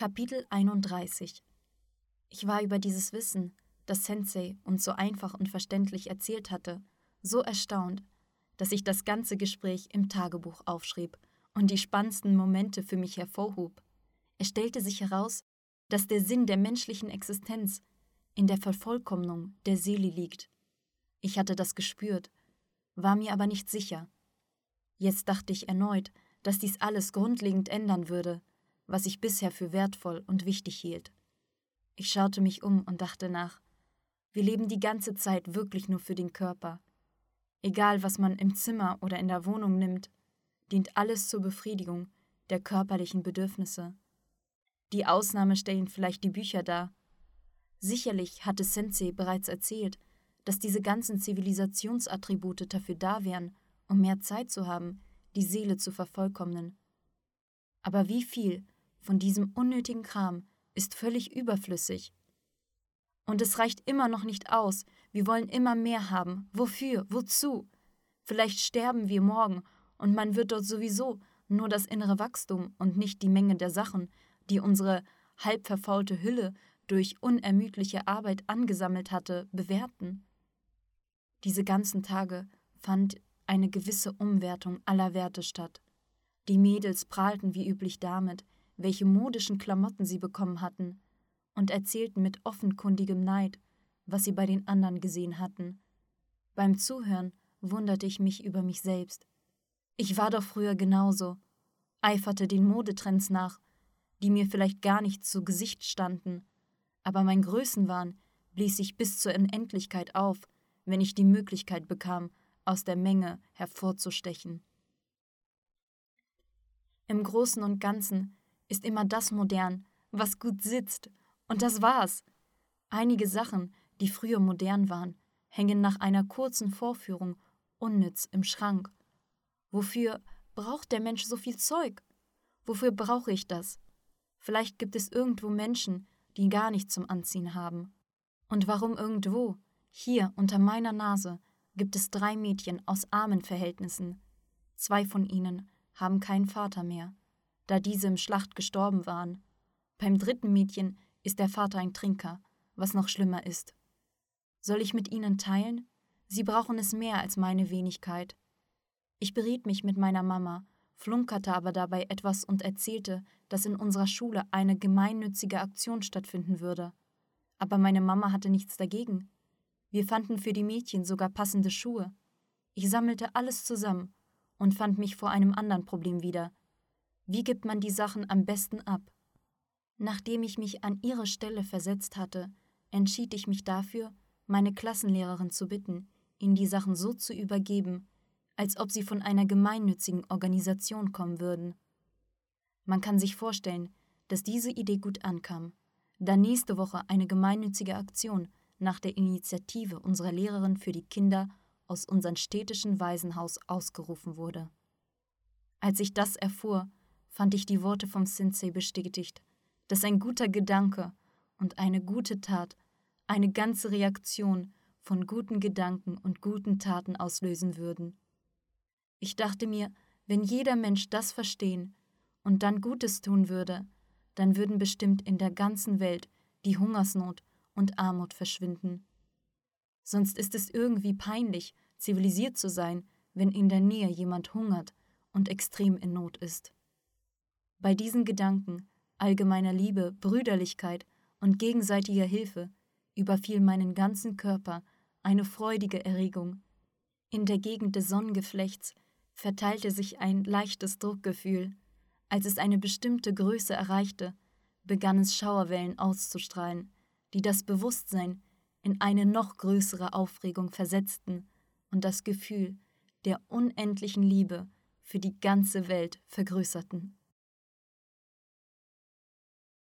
Kapitel 31 Ich war über dieses Wissen, das Sensei uns so einfach und verständlich erzählt hatte, so erstaunt, dass ich das ganze Gespräch im Tagebuch aufschrieb und die spannendsten Momente für mich hervorhob. Es stellte sich heraus, dass der Sinn der menschlichen Existenz in der Vervollkommnung der Seele liegt. Ich hatte das gespürt, war mir aber nicht sicher. Jetzt dachte ich erneut, dass dies alles grundlegend ändern würde, was ich bisher für wertvoll und wichtig hielt. Ich schaute mich um und dachte nach. Wir leben die ganze Zeit wirklich nur für den Körper. Egal, was man im Zimmer oder in der Wohnung nimmt, dient alles zur Befriedigung der körperlichen Bedürfnisse. Die Ausnahme stellen vielleicht die Bücher dar. Sicherlich hatte Sensei bereits erzählt, dass diese ganzen Zivilisationsattribute dafür da wären, um mehr Zeit zu haben, die Seele zu vervollkommnen. Aber wie viel von diesem unnötigen Kram ist völlig überflüssig. Und es reicht immer noch nicht aus, wir wollen immer mehr haben. Wofür? Wozu? Vielleicht sterben wir morgen und man wird dort sowieso nur das innere Wachstum und nicht die Menge der Sachen, die unsere halb verfaulte Hülle durch unermüdliche Arbeit angesammelt hatte, bewerten. Diese ganzen Tage fand eine gewisse Umwertung aller Werte statt. Die Mädels prahlten wie üblich damit, welche modischen Klamotten sie bekommen hatten, und erzählten mit offenkundigem Neid, was sie bei den anderen gesehen hatten. Beim Zuhören wunderte ich mich über mich selbst. Ich war doch früher genauso, eiferte den Modetrends nach, die mir vielleicht gar nicht zu Gesicht standen, aber mein Größenwahn blies sich bis zur Unendlichkeit auf, wenn ich die Möglichkeit bekam, aus der Menge hervorzustechen. Im Großen und Ganzen ist immer das modern, was gut sitzt. Und das war's. Einige Sachen, die früher modern waren, hängen nach einer kurzen Vorführung unnütz im Schrank. Wofür braucht der Mensch so viel Zeug? Wofür brauche ich das? Vielleicht gibt es irgendwo Menschen, die gar nichts zum Anziehen haben. Und warum irgendwo? Hier unter meiner Nase gibt es drei Mädchen aus armen Verhältnissen. Zwei von ihnen haben keinen Vater mehr da diese im Schlacht gestorben waren. Beim dritten Mädchen ist der Vater ein Trinker, was noch schlimmer ist. Soll ich mit ihnen teilen? Sie brauchen es mehr als meine Wenigkeit. Ich beriet mich mit meiner Mama, flunkerte aber dabei etwas und erzählte, dass in unserer Schule eine gemeinnützige Aktion stattfinden würde. Aber meine Mama hatte nichts dagegen. Wir fanden für die Mädchen sogar passende Schuhe. Ich sammelte alles zusammen und fand mich vor einem anderen Problem wieder, wie gibt man die Sachen am besten ab? Nachdem ich mich an ihre Stelle versetzt hatte, entschied ich mich dafür, meine Klassenlehrerin zu bitten, ihnen die Sachen so zu übergeben, als ob sie von einer gemeinnützigen Organisation kommen würden. Man kann sich vorstellen, dass diese Idee gut ankam, da nächste Woche eine gemeinnützige Aktion nach der Initiative unserer Lehrerin für die Kinder aus unserem städtischen Waisenhaus ausgerufen wurde. Als ich das erfuhr, fand ich die Worte vom Sensei bestätigt, dass ein guter Gedanke und eine gute Tat eine ganze Reaktion von guten Gedanken und guten Taten auslösen würden. Ich dachte mir, wenn jeder Mensch das verstehen und dann Gutes tun würde, dann würden bestimmt in der ganzen Welt die Hungersnot und Armut verschwinden. Sonst ist es irgendwie peinlich, zivilisiert zu sein, wenn in der Nähe jemand hungert und extrem in Not ist. Bei diesen Gedanken allgemeiner Liebe, Brüderlichkeit und gegenseitiger Hilfe überfiel meinen ganzen Körper eine freudige Erregung. In der Gegend des Sonnengeflechts verteilte sich ein leichtes Druckgefühl. Als es eine bestimmte Größe erreichte, begann es Schauerwellen auszustrahlen, die das Bewusstsein in eine noch größere Aufregung versetzten und das Gefühl der unendlichen Liebe für die ganze Welt vergrößerten.